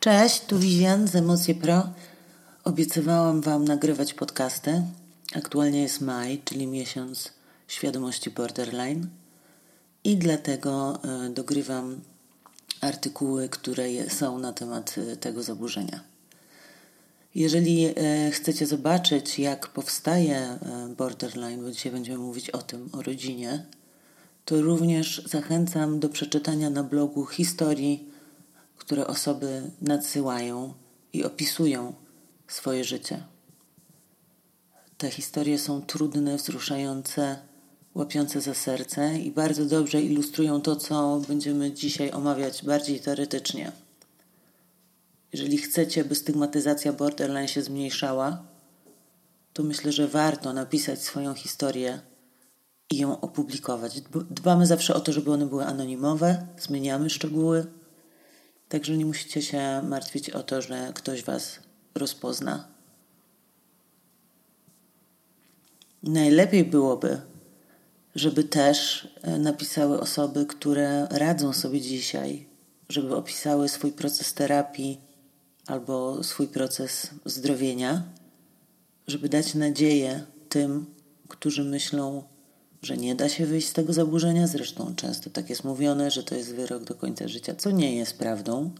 Cześć, tu Vivian z Emocje Pro. Obiecywałam Wam nagrywać podcasty. Aktualnie jest maj, czyli miesiąc świadomości borderline i dlatego y, dogrywam artykuły, które są na temat y, tego zaburzenia. Jeżeli y, chcecie zobaczyć, jak powstaje borderline, bo dzisiaj będziemy mówić o tym, o rodzinie, to również zachęcam do przeczytania na blogu historii które osoby nadsyłają i opisują swoje życie. Te historie są trudne, wzruszające, łapiące za serce i bardzo dobrze ilustrują to, co będziemy dzisiaj omawiać bardziej teoretycznie. Jeżeli chcecie, by stygmatyzacja borderline się zmniejszała, to myślę, że warto napisać swoją historię i ją opublikować. Dbamy zawsze o to, żeby one były anonimowe, zmieniamy szczegóły, Także nie musicie się martwić o to, że ktoś Was rozpozna. Najlepiej byłoby, żeby też e, napisały osoby, które radzą sobie dzisiaj, żeby opisały swój proces terapii albo swój proces zdrowienia, żeby dać nadzieję tym, którzy myślą, że nie da się wyjść z tego zaburzenia. Zresztą często tak jest mówione, że to jest wyrok do końca życia, co nie jest prawdą.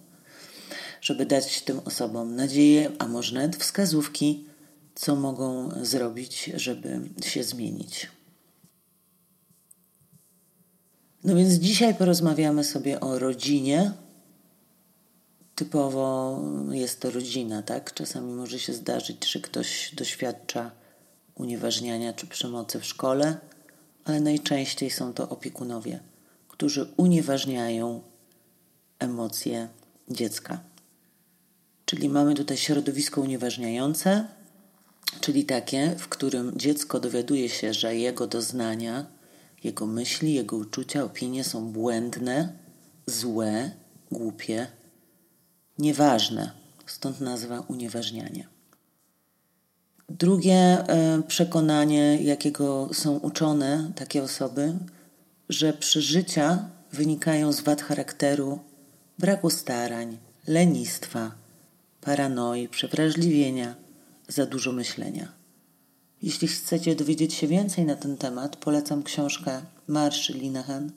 Żeby dać tym osobom nadzieję, a może nawet wskazówki, co mogą zrobić, żeby się zmienić. No więc dzisiaj porozmawiamy sobie o rodzinie. Typowo jest to rodzina, tak? Czasami może się zdarzyć, że ktoś doświadcza unieważniania czy przemocy w szkole ale najczęściej są to opiekunowie, którzy unieważniają emocje dziecka. Czyli mamy tutaj środowisko unieważniające, czyli takie, w którym dziecko dowiaduje się, że jego doznania, jego myśli, jego uczucia, opinie są błędne, złe, głupie, nieważne. Stąd nazwa unieważniania. Drugie e, przekonanie, jakiego są uczone takie osoby, że przeżycia wynikają z wad charakteru, braku starań, lenistwa, paranoi, przewrażliwienia, za dużo myślenia. Jeśli chcecie dowiedzieć się więcej na ten temat, polecam książkę Marsz Linehan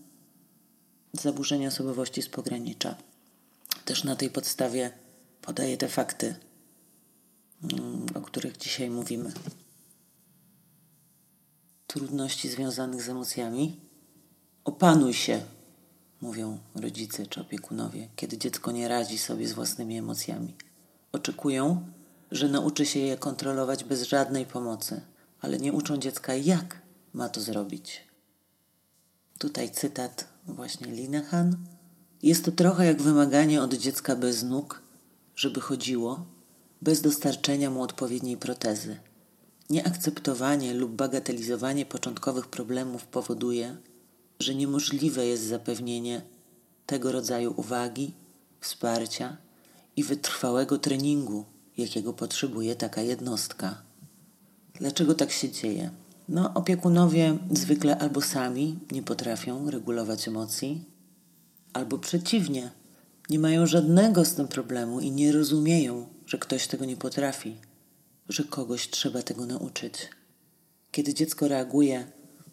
Zaburzenia osobowości z pogranicza. Też na tej podstawie podaję te fakty o których dzisiaj mówimy. Trudności związanych z emocjami. Opanuj się, mówią rodzice czy opiekunowie, kiedy dziecko nie radzi sobie z własnymi emocjami. Oczekują, że nauczy się je kontrolować bez żadnej pomocy, ale nie uczą dziecka, jak ma to zrobić. Tutaj cytat właśnie Linehan. Jest to trochę jak wymaganie od dziecka bez nóg, żeby chodziło, bez dostarczenia mu odpowiedniej protezy. Nieakceptowanie lub bagatelizowanie początkowych problemów powoduje, że niemożliwe jest zapewnienie tego rodzaju uwagi, wsparcia i wytrwałego treningu, jakiego potrzebuje taka jednostka. Dlaczego tak się dzieje? No, opiekunowie zwykle albo sami nie potrafią regulować emocji, albo przeciwnie, nie mają żadnego z tym problemu i nie rozumieją, że ktoś tego nie potrafi, że kogoś trzeba tego nauczyć. Kiedy dziecko reaguje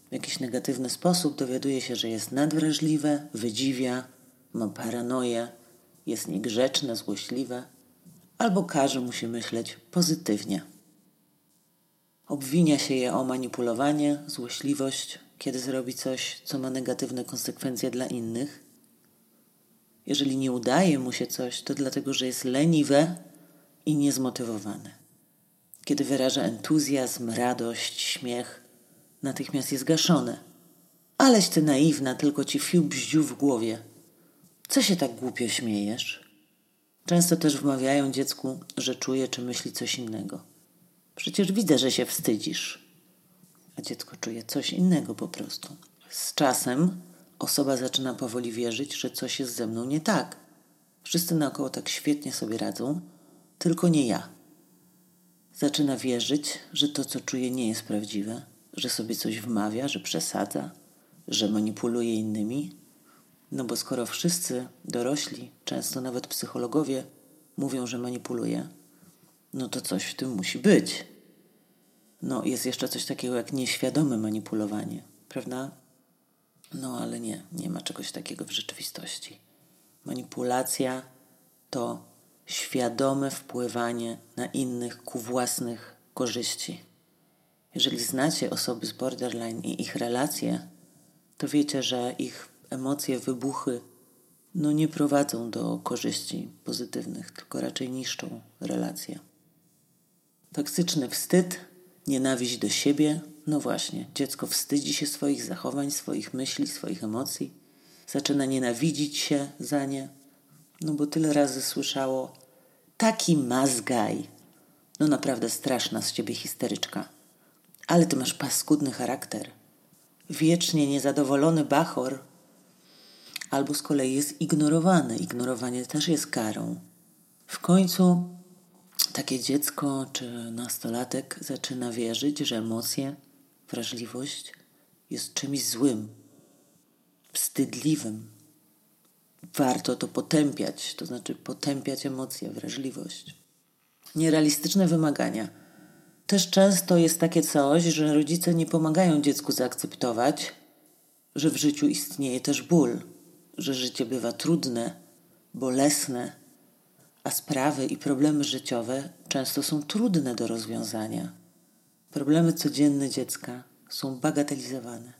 w jakiś negatywny sposób, dowiaduje się, że jest nadwrażliwe, wydziwia, ma paranoję, jest niegrzeczne, złośliwe, albo każe mu się myśleć pozytywnie. Obwinia się je o manipulowanie, złośliwość, kiedy zrobi coś, co ma negatywne konsekwencje dla innych. Jeżeli nie udaje mu się coś, to dlatego, że jest leniwe i niezmotywowane. Kiedy wyraża entuzjazm, radość, śmiech, natychmiast jest gaszone. Aleś ty naiwna, tylko ci fiu bździu w głowie. Co się tak głupio śmiejesz? Często też wmawiają dziecku, że czuje czy myśli coś innego. Przecież widzę, że się wstydzisz. A dziecko czuje coś innego po prostu. Z czasem osoba zaczyna powoli wierzyć, że coś jest ze mną nie tak. Wszyscy naokoło tak świetnie sobie radzą, tylko nie ja. Zaczyna wierzyć, że to, co czuje, nie jest prawdziwe, że sobie coś wmawia, że przesadza, że manipuluje innymi. No bo skoro wszyscy dorośli, często nawet psychologowie, mówią, że manipuluje, no to coś w tym musi być. No, jest jeszcze coś takiego jak nieświadome manipulowanie, prawda? No, ale nie, nie ma czegoś takiego w rzeczywistości. Manipulacja to świadome wpływanie na innych ku własnych korzyści. Jeżeli znacie osoby z borderline i ich relacje, to wiecie, że ich emocje, wybuchy no nie prowadzą do korzyści pozytywnych, tylko raczej niszczą relacje. Toksyczny wstyd, nienawiść do siebie, no właśnie, dziecko wstydzi się swoich zachowań, swoich myśli, swoich emocji, zaczyna nienawidzić się za nie, no bo tyle razy słyszało taki mazgaj, no naprawdę straszna z ciebie histeryczka. Ale ty masz paskudny charakter. Wiecznie niezadowolony bachor. Albo z kolei jest ignorowany. Ignorowanie też jest karą. W końcu takie dziecko czy nastolatek zaczyna wierzyć, że emocje, wrażliwość jest czymś złym, wstydliwym. Warto to potępiać, to znaczy potępiać emocje, wrażliwość. Nierealistyczne wymagania. Też często jest takie coś, że rodzice nie pomagają dziecku zaakceptować, że w życiu istnieje też ból, że życie bywa trudne, bolesne, a sprawy i problemy życiowe często są trudne do rozwiązania. Problemy codzienne dziecka są bagatelizowane.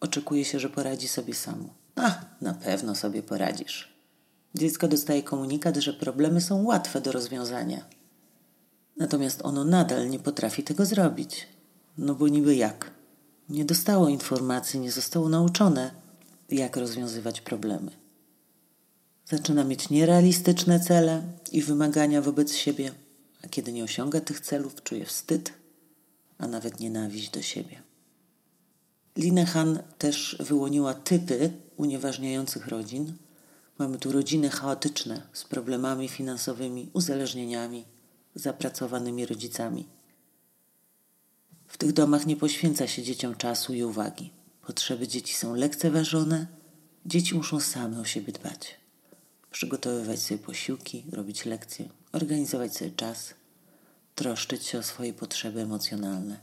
Oczekuje się, że poradzi sobie samo. A, na pewno sobie poradzisz. Dziecko dostaje komunikat, że problemy są łatwe do rozwiązania. Natomiast ono nadal nie potrafi tego zrobić. No bo niby jak? Nie dostało informacji, nie zostało nauczone, jak rozwiązywać problemy. Zaczyna mieć nierealistyczne cele i wymagania wobec siebie, a kiedy nie osiąga tych celów, czuje wstyd, a nawet nienawiść do siebie. Linehan też wyłoniła typy unieważniających rodzin. Mamy tu rodziny chaotyczne z problemami finansowymi, uzależnieniami, zapracowanymi rodzicami. W tych domach nie poświęca się dzieciom czasu i uwagi. Potrzeby dzieci są lekceważone, dzieci muszą same o siebie dbać. Przygotowywać sobie posiłki, robić lekcje, organizować sobie czas, troszczyć się o swoje potrzeby emocjonalne.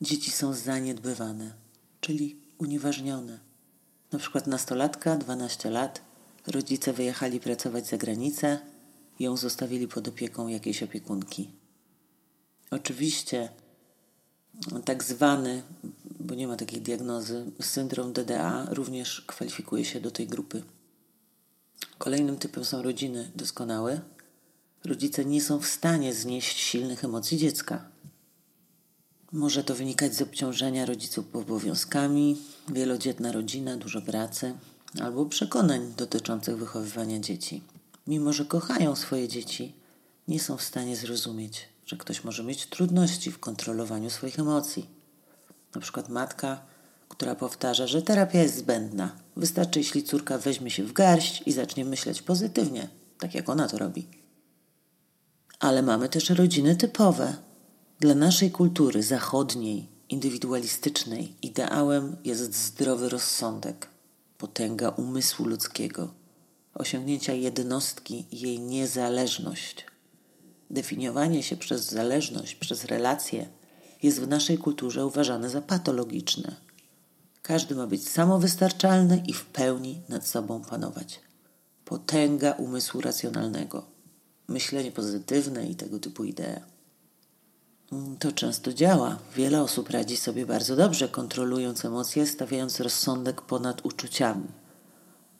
Dzieci są zaniedbywane, czyli unieważnione. Na przykład nastolatka, 12 lat, rodzice wyjechali pracować za granicę, ją zostawili pod opieką jakiejś opiekunki. Oczywiście tak zwany, bo nie ma takiej diagnozy, syndrom DDA również kwalifikuje się do tej grupy. Kolejnym typem są rodziny doskonałe. Rodzice nie są w stanie znieść silnych emocji dziecka. Może to wynikać z obciążenia rodziców obowiązkami, wielodzietna rodzina, dużo pracy albo przekonań dotyczących wychowywania dzieci mimo że kochają swoje dzieci, nie są w stanie zrozumieć, że ktoś może mieć trudności w kontrolowaniu swoich emocji. Na przykład matka, która powtarza, że terapia jest zbędna. Wystarczy, jeśli córka weźmie się w garść i zacznie myśleć pozytywnie, tak jak ona to robi. Ale mamy też rodziny typowe. Dla naszej kultury zachodniej, indywidualistycznej, ideałem jest zdrowy rozsądek, potęga umysłu ludzkiego osiągnięcia jednostki i jej niezależność. Definiowanie się przez zależność, przez relacje jest w naszej kulturze uważane za patologiczne. Każdy ma być samowystarczalny i w pełni nad sobą panować. Potęga umysłu racjonalnego, myślenie pozytywne i tego typu idee. To często działa. Wiele osób radzi sobie bardzo dobrze, kontrolując emocje, stawiając rozsądek ponad uczuciami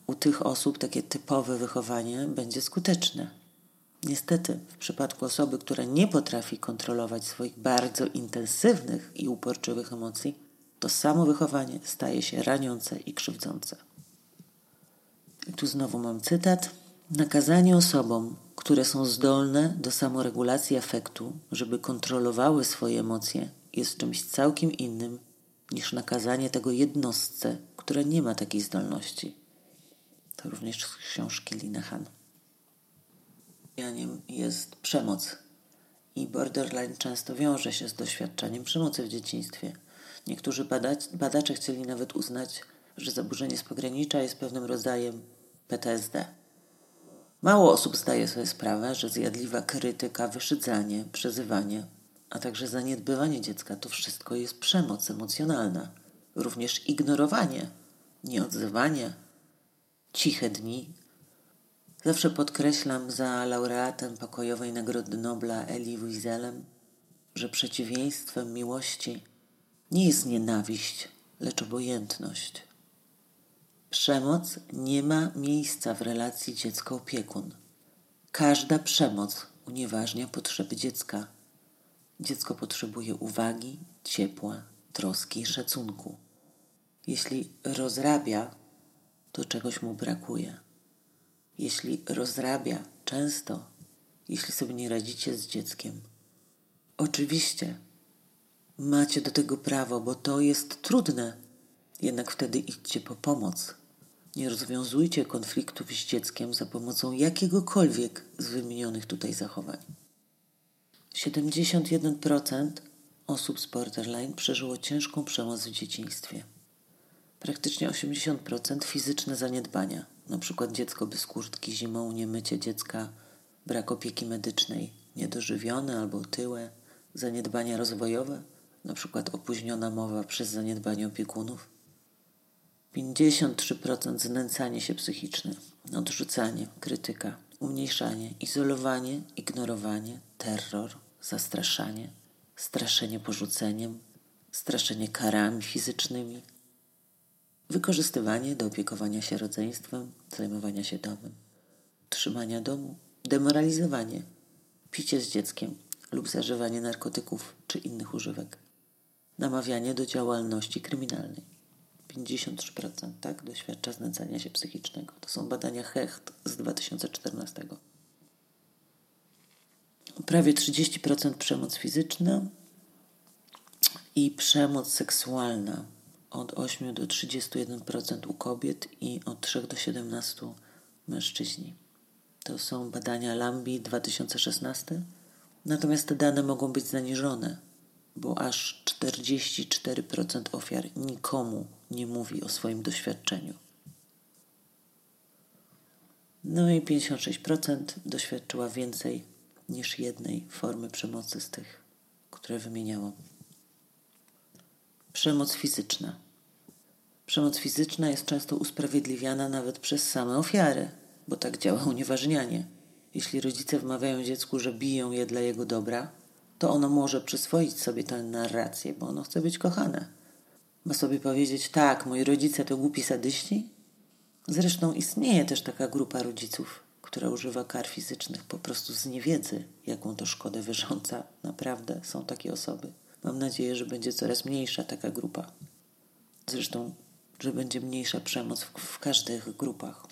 u tych osób takie typowe wychowanie będzie skuteczne. Niestety, w przypadku osoby, która nie potrafi kontrolować swoich bardzo intensywnych i uporczywych emocji, to samo wychowanie staje się raniące i krzywdzące. I tu znowu mam cytat. Nakazanie osobom, które są zdolne do samoregulacji afektu, żeby kontrolowały swoje emocje, jest czymś całkiem innym niż nakazanie tego jednostce, która nie ma takiej zdolności. To również z książki Linehan. Janiem jest przemoc i borderline często wiąże się z doświadczeniem przemocy w dzieciństwie. Niektórzy badacz, badacze chcieli nawet uznać, że zaburzenie z pogranicza jest pewnym rodzajem PTSD. Mało osób zdaje sobie sprawę, że zjadliwa krytyka, wyszydzanie, przezywanie, a także zaniedbywanie dziecka to wszystko jest przemoc emocjonalna. Również ignorowanie, nieodzywanie, ciche dni. Zawsze podkreślam za laureatem pokojowej Nagrody Nobla Elie Wieselem, że przeciwieństwem miłości nie jest nienawiść, lecz obojętność. Przemoc nie ma miejsca w relacji dziecko-opiekun. Każda przemoc unieważnia potrzeby dziecka. Dziecko potrzebuje uwagi, ciepła, troski i szacunku. Jeśli rozrabia, to czegoś mu brakuje. Jeśli rozrabia często, jeśli sobie nie radzicie z dzieckiem, oczywiście macie do tego prawo, bo to jest trudne. Jednak wtedy idźcie po pomoc. Nie rozwiązujcie konfliktów z dzieckiem za pomocą jakiegokolwiek z wymienionych tutaj zachowań. 71% osób z borderline przeżyło ciężką przemoc w dzieciństwie. Praktycznie 80% fizyczne zaniedbania, np. dziecko bez kurtki zimą, niemycie dziecka, brak opieki medycznej, niedożywione albo otyłe, zaniedbania rozwojowe, np. opóźniona mowa przez zaniedbanie opiekunów, 53% znęcanie się psychiczne, odrzucanie, krytyka, umniejszanie, izolowanie, ignorowanie, terror, zastraszanie, straszenie porzuceniem, straszenie karami fizycznymi, wykorzystywanie do opiekowania się rodzeństwem, zajmowania się domem, trzymania domu, demoralizowanie, picie z dzieckiem lub zażywanie narkotyków czy innych używek, namawianie do działalności kryminalnej. 53% tak, doświadcza znęcania się psychicznego. To są badania Hecht z 2014. Prawie 30% przemoc fizyczna i przemoc seksualna od 8 do 31% u kobiet i od 3 do 17 mężczyźni. To są badania Lambi 2016. Natomiast te dane mogą być zaniżone bo aż 44% ofiar nikomu nie mówi o swoim doświadczeniu. No i 56% doświadczyła więcej niż jednej formy przemocy z tych, które wymieniałam. Przemoc fizyczna. Przemoc fizyczna jest często usprawiedliwiana nawet przez same ofiary, bo tak działa unieważnianie. Jeśli rodzice wmawiają dziecku, że biją je dla jego dobra, to ono może przyswoić sobie tę narrację, bo ono chce być kochane. Ma sobie powiedzieć, tak, moi rodzice to głupi sadyści. Zresztą istnieje też taka grupa rodziców, która używa kar fizycznych po prostu z niewiedzy, jaką to szkodę wyrządza. Naprawdę są takie osoby. Mam nadzieję, że będzie coraz mniejsza taka grupa. Zresztą, że będzie mniejsza przemoc w, w każdych grupach.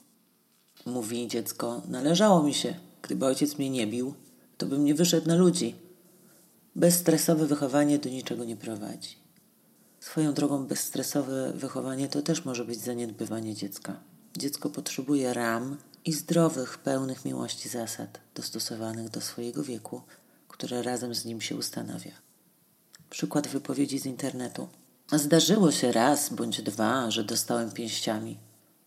Mówi dziecko, należało mi się. Gdyby ojciec mnie nie bił, to bym nie wyszedł na ludzi. Bezstresowe wychowanie do niczego nie prowadzi. Swoją drogą bezstresowe wychowanie to też może być zaniedbywanie dziecka. Dziecko potrzebuje ram i zdrowych, pełnych miłości zasad, dostosowanych do swojego wieku, które razem z nim się ustanawia. Przykład wypowiedzi z internetu. Zdarzyło się raz bądź dwa, że dostałem pięściami,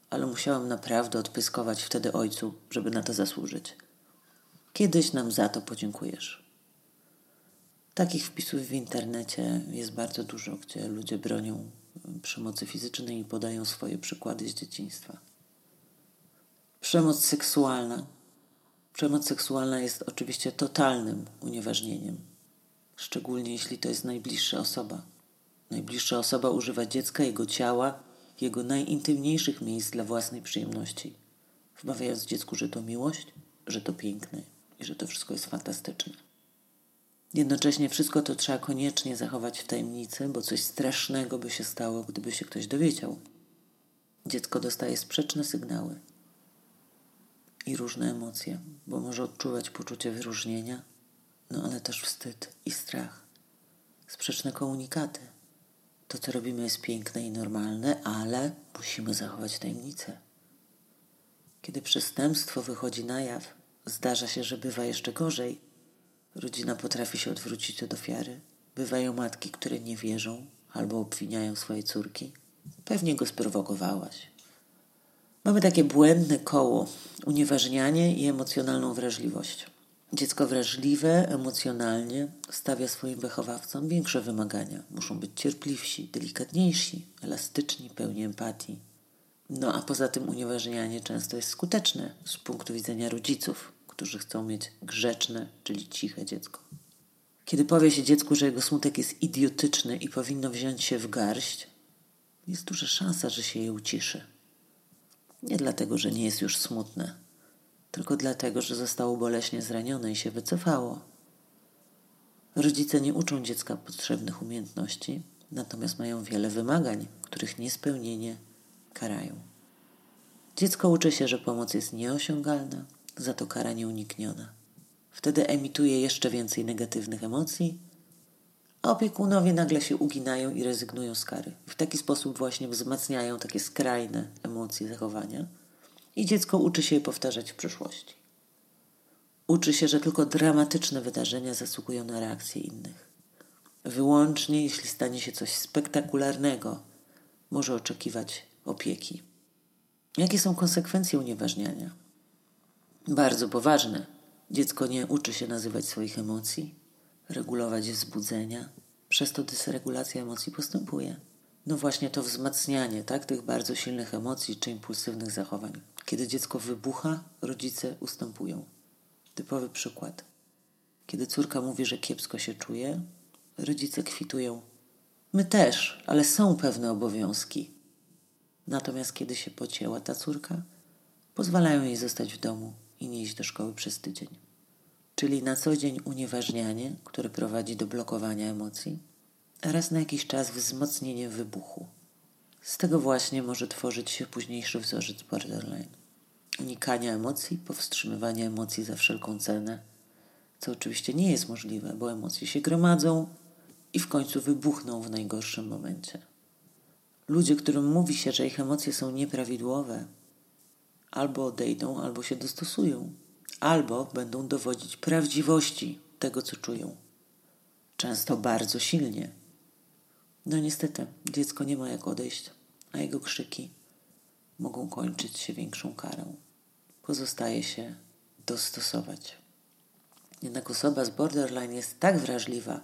ale musiałem naprawdę odpyskować wtedy ojcu, żeby na to zasłużyć. Kiedyś nam za to podziękujesz. Takich wpisów w internecie jest bardzo dużo, gdzie ludzie bronią przemocy fizycznej i podają swoje przykłady z dzieciństwa. Przemoc seksualna. Przemoc seksualna jest oczywiście totalnym unieważnieniem, szczególnie jeśli to jest najbliższa osoba. Najbliższa osoba używa dziecka, jego ciała, jego najintymniejszych miejsc dla własnej przyjemności, wmawiając dziecku, że to miłość, że to piękne i że to wszystko jest fantastyczne. Jednocześnie wszystko to trzeba koniecznie zachować w tajemnicy, bo coś strasznego by się stało, gdyby się ktoś dowiedział. Dziecko dostaje sprzeczne sygnały i różne emocje, bo może odczuwać poczucie wyróżnienia, no ale też wstyd i strach. Sprzeczne komunikaty. To, co robimy, jest piękne i normalne, ale musimy zachować tajemnicę. Kiedy przestępstwo wychodzi na jaw, zdarza się, że bywa jeszcze gorzej Rodzina potrafi się odwrócić od ofiary. Bywają matki, które nie wierzą albo obwiniają swoje córki. Pewnie go sprowokowałaś. Mamy takie błędne koło unieważnianie i emocjonalną wrażliwość. Dziecko wrażliwe emocjonalnie stawia swoim wychowawcom większe wymagania. Muszą być cierpliwsi, delikatniejsi, elastyczni, pełni empatii. No a poza tym unieważnianie często jest skuteczne z punktu widzenia rodziców, którzy chcą mieć grzeczne, czyli ciche dziecko. Kiedy powie się dziecku, że jego smutek jest idiotyczny i powinno wziąć się w garść, jest duża szansa, że się je uciszy. Nie dlatego, że nie jest już smutne, tylko dlatego, że zostało boleśnie zranione i się wycofało. Rodzice nie uczą dziecka potrzebnych umiejętności, natomiast mają wiele wymagań, których niespełnienie karają. Dziecko uczy się, że pomoc jest nieosiągalna, za to kara nieunikniona. Wtedy emituje jeszcze więcej negatywnych emocji, a opiekunowie nagle się uginają i rezygnują z kary. W taki sposób właśnie wzmacniają takie skrajne emocje, zachowania i dziecko uczy się je powtarzać w przyszłości. Uczy się, że tylko dramatyczne wydarzenia zasługują na reakcję innych. Wyłącznie jeśli stanie się coś spektakularnego, może oczekiwać opieki. Jakie są konsekwencje unieważniania? Bardzo poważne. Dziecko nie uczy się nazywać swoich emocji, regulować wzbudzenia, przez to dysregulacja emocji postępuje. No właśnie to wzmacnianie tak, tych bardzo silnych emocji czy impulsywnych zachowań. Kiedy dziecko wybucha, rodzice ustępują. Typowy przykład. Kiedy córka mówi, że kiepsko się czuje, rodzice kwitują. My też, ale są pewne obowiązki. Natomiast kiedy się pocięła ta córka, pozwalają jej zostać w domu i nie iść do szkoły przez tydzień. Czyli na co dzień unieważnianie, które prowadzi do blokowania emocji, a raz na jakiś czas wzmocnienie wybuchu. Z tego właśnie może tworzyć się późniejszy wzorzec borderline. Unikania emocji, powstrzymywania emocji za wszelką cenę, co oczywiście nie jest możliwe, bo emocje się gromadzą i w końcu wybuchną w najgorszym momencie. Ludzie, którym mówi się, że ich emocje są nieprawidłowe, albo odejdą, albo się dostosują, albo będą dowodzić prawdziwości tego, co czują. Często bardzo silnie. No niestety, dziecko nie ma jak odejść, a jego krzyki mogą kończyć się większą karą. Pozostaje się dostosować. Jednak osoba z borderline jest tak wrażliwa,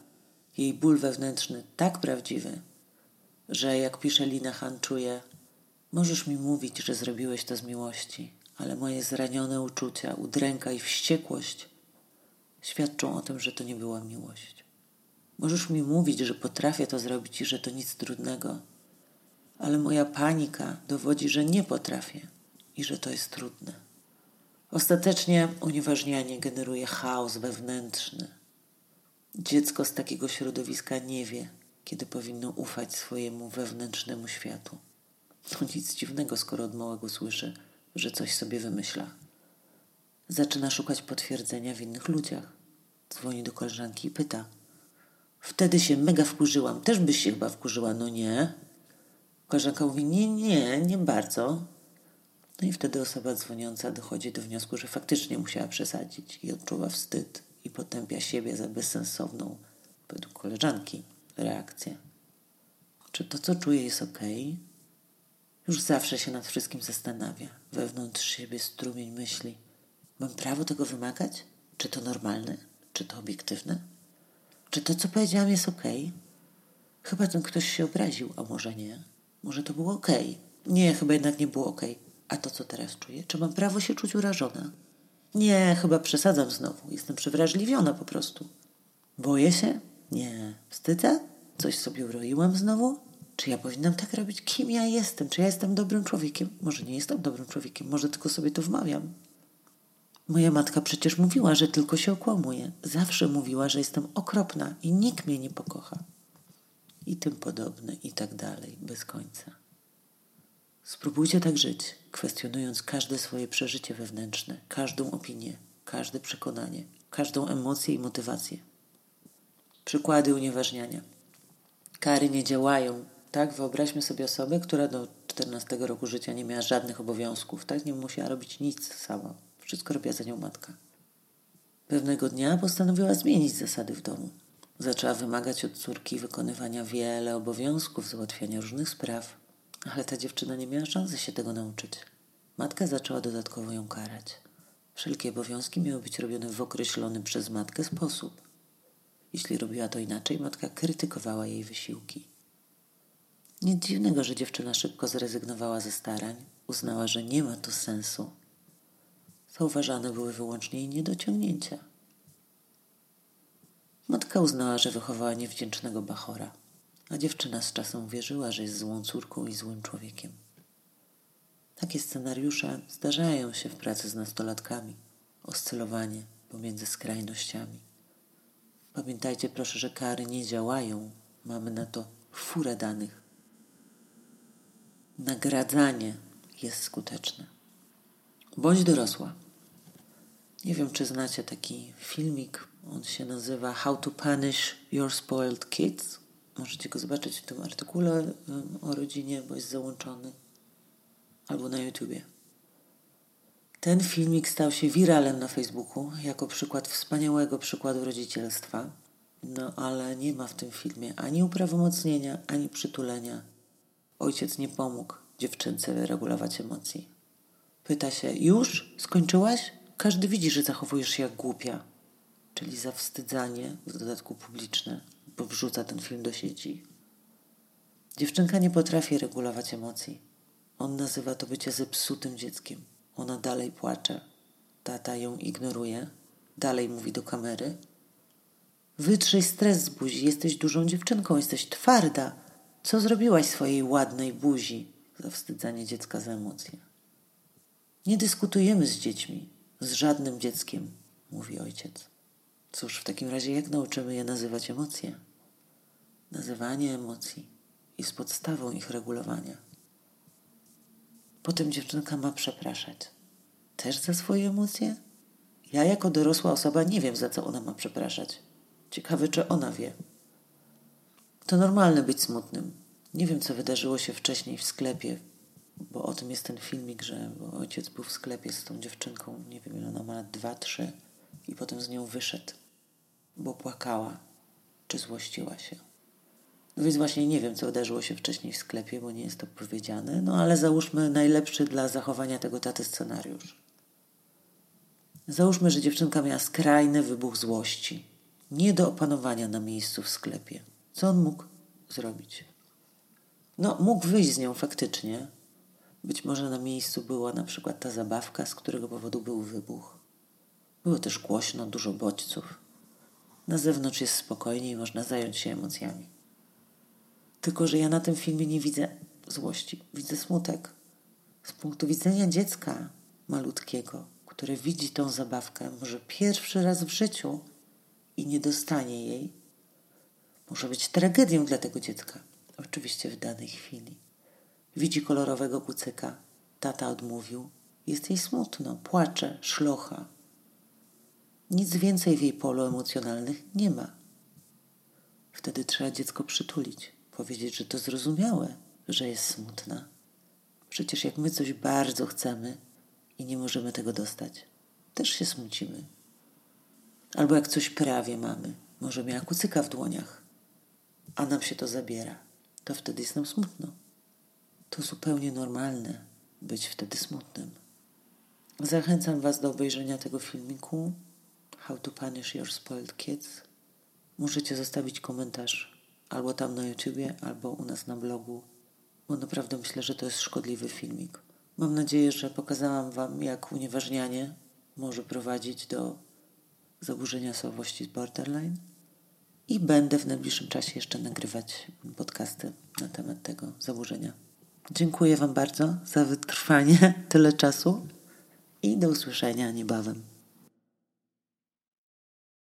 jej ból wewnętrzny tak prawdziwy, że jak pisze Lina Han, czuje, możesz mi mówić, że zrobiłeś to z miłości, ale moje zranione uczucia, udręka i wściekłość świadczą o tym, że to nie była miłość. Możesz mi mówić, że potrafię to zrobić i że to nic trudnego, ale moja panika dowodzi, że nie potrafię i że to jest trudne. Ostatecznie unieważnianie generuje chaos wewnętrzny. Dziecko z takiego środowiska nie wie, kiedy powinno ufać swojemu wewnętrznemu światu. To nic dziwnego, skoro od małego słyszy, że coś sobie wymyśla. Zaczyna szukać potwierdzenia w innych ludziach. Dzwoni do koleżanki i pyta. Wtedy się mega wkurzyłam. Też byś się chyba wkurzyła, no nie? Koleżanka mówi, nie, nie, nie bardzo. No i wtedy osoba dzwoniąca dochodzi do wniosku, że faktycznie musiała przesadzić i odczuwa wstyd i potępia siebie za bezsensowną, według koleżanki, reakcję. Czy to, co czuje, jest ok? Już zawsze się nad wszystkim zastanawia. Wewnątrz siebie strumień myśli. Mam prawo tego wymagać? Czy to normalne? Czy to obiektywne? Czy to, co powiedziałam, jest ok? Chyba ten ktoś się obraził, a może nie. Może to było ok. Nie, chyba jednak nie było ok. A to, co teraz czuję? Czy mam prawo się czuć urażona? Nie, chyba przesadzam znowu. Jestem przewrażliwiona po prostu. Boję się? Nie. Wstydzę? Coś sobie uroiłam znowu? Czy ja powinnam tak robić? Kim ja jestem? Czy ja jestem dobrym człowiekiem? Może nie jestem dobrym człowiekiem, może tylko sobie to wmawiam. Moja matka przecież mówiła, że tylko się okłamuje. Zawsze mówiła, że jestem okropna i nikt mnie nie pokocha. I tym podobne, i tak dalej, bez końca. Spróbujcie tak żyć, kwestionując każde swoje przeżycie wewnętrzne, każdą opinię, każde przekonanie, każdą emocję i motywację. Przykłady unieważniania. Kary nie działają. Tak, wyobraźmy sobie osobę, która do 14 roku życia nie miała żadnych obowiązków, tak, nie musiała robić nic sama. Wszystko robiła za nią matka. Pewnego dnia postanowiła zmienić zasady w domu. Zaczęła wymagać od córki wykonywania wiele obowiązków, załatwiania różnych spraw, ale ta dziewczyna nie miała szansy się tego nauczyć. Matka zaczęła dodatkowo ją karać. Wszelkie obowiązki miały być robione w określony przez matkę sposób. Jeśli robiła to inaczej, matka krytykowała jej wysiłki. Nic dziwnego, że dziewczyna szybko zrezygnowała ze starań, uznała, że nie ma to sensu. Zauważane były wyłącznie jej niedociągnięcia. Matka uznała, że wychowała niewdzięcznego bachora, a dziewczyna z czasem uwierzyła, że jest złą córką i złym człowiekiem. Takie scenariusze zdarzają się w pracy z nastolatkami. Oscylowanie pomiędzy skrajnościami. Pamiętajcie proszę, że kary nie działają. Mamy na to furę danych. Nagradzanie jest skuteczne. Bądź dorosła. Nie wiem, czy znacie taki filmik. On się nazywa How to Punish Your Spoiled Kids. Możecie go zobaczyć w tym artykule o rodzinie, bo jest załączony albo na YouTubie. Ten filmik stał się wiralem na Facebooku jako przykład wspaniałego przykładu rodzicielstwa. No ale nie ma w tym filmie ani uprawomocnienia, ani przytulenia. Ojciec nie pomógł dziewczynce wyregulować emocji. Pyta się, już? Skończyłaś? Każdy widzi, że zachowujesz się jak głupia. Czyli zawstydzanie, w dodatku publiczne, bo wrzuca ten film do sieci. Dziewczynka nie potrafi regulować emocji. On nazywa to bycie zepsutym dzieckiem. Ona dalej płacze. Tata ją ignoruje. Dalej mówi do kamery. Wytrzyj stres z buzi. Jesteś dużą dziewczynką. Jesteś twarda. Co zrobiłaś swojej ładnej buzi? Zawstydzanie dziecka za emocje. Nie dyskutujemy z dziećmi. Z żadnym dzieckiem, mówi ojciec. Cóż, w takim razie jak nauczymy je nazywać emocje? Nazywanie emocji jest podstawą ich regulowania. Potem dziewczynka ma przepraszać. Też za swoje emocje? Ja jako dorosła osoba nie wiem, za co ona ma przepraszać. Ciekawe, czy ona wie. To normalne być smutnym. Nie wiem, co wydarzyło się wcześniej w sklepie, bo o tym jest ten filmik, że ojciec był w sklepie z tą dziewczynką, nie wiem, ona ma lat, dwa, trzy, i potem z nią wyszedł, bo płakała, czy złościła się. No więc właśnie nie wiem, co wydarzyło się wcześniej w sklepie, bo nie jest to powiedziane, no ale załóżmy najlepszy dla zachowania tego taty scenariusz. Załóżmy, że dziewczynka miała skrajny wybuch złości, nie do opanowania na miejscu w sklepie. Co on mógł zrobić? No, mógł wyjść z nią faktycznie. Być może na miejscu była na przykład ta zabawka, z którego powodu był wybuch. Było też głośno, dużo bodźców. Na zewnątrz jest spokojniej, można zająć się emocjami. Tylko, że ja na tym filmie nie widzę złości, widzę smutek. Z punktu widzenia dziecka malutkiego, które widzi tą zabawkę, może pierwszy raz w życiu i nie dostanie jej, może być tragedią dla tego dziecka. Oczywiście w danej chwili. Widzi kolorowego kucyka. Tata odmówił. Jest jej smutno, płacze, szlocha. Nic więcej w jej polu emocjonalnych nie ma. Wtedy trzeba dziecko przytulić powiedzieć, że to zrozumiałe, że jest smutna. Przecież jak my coś bardzo chcemy i nie możemy tego dostać, też się smucimy. Albo jak coś prawie mamy, może miała kucyka w dłoniach, a nam się to zabiera, to wtedy jest nam smutno. To zupełnie normalne być wtedy smutnym. Zachęcam Was do obejrzenia tego filmiku How to Punish Your Spoiled Kids. Możecie zostawić komentarz albo tam na YouTubie, albo u nas na blogu, bo naprawdę myślę, że to jest szkodliwy filmik. Mam nadzieję, że pokazałam Wam, jak unieważnianie może prowadzić do zaburzenia słabości borderline i będę w najbliższym czasie jeszcze nagrywać podcasty na temat tego zaburzenia. Dziękuję Wam bardzo za wytrwanie tyle czasu i do usłyszenia niebawem.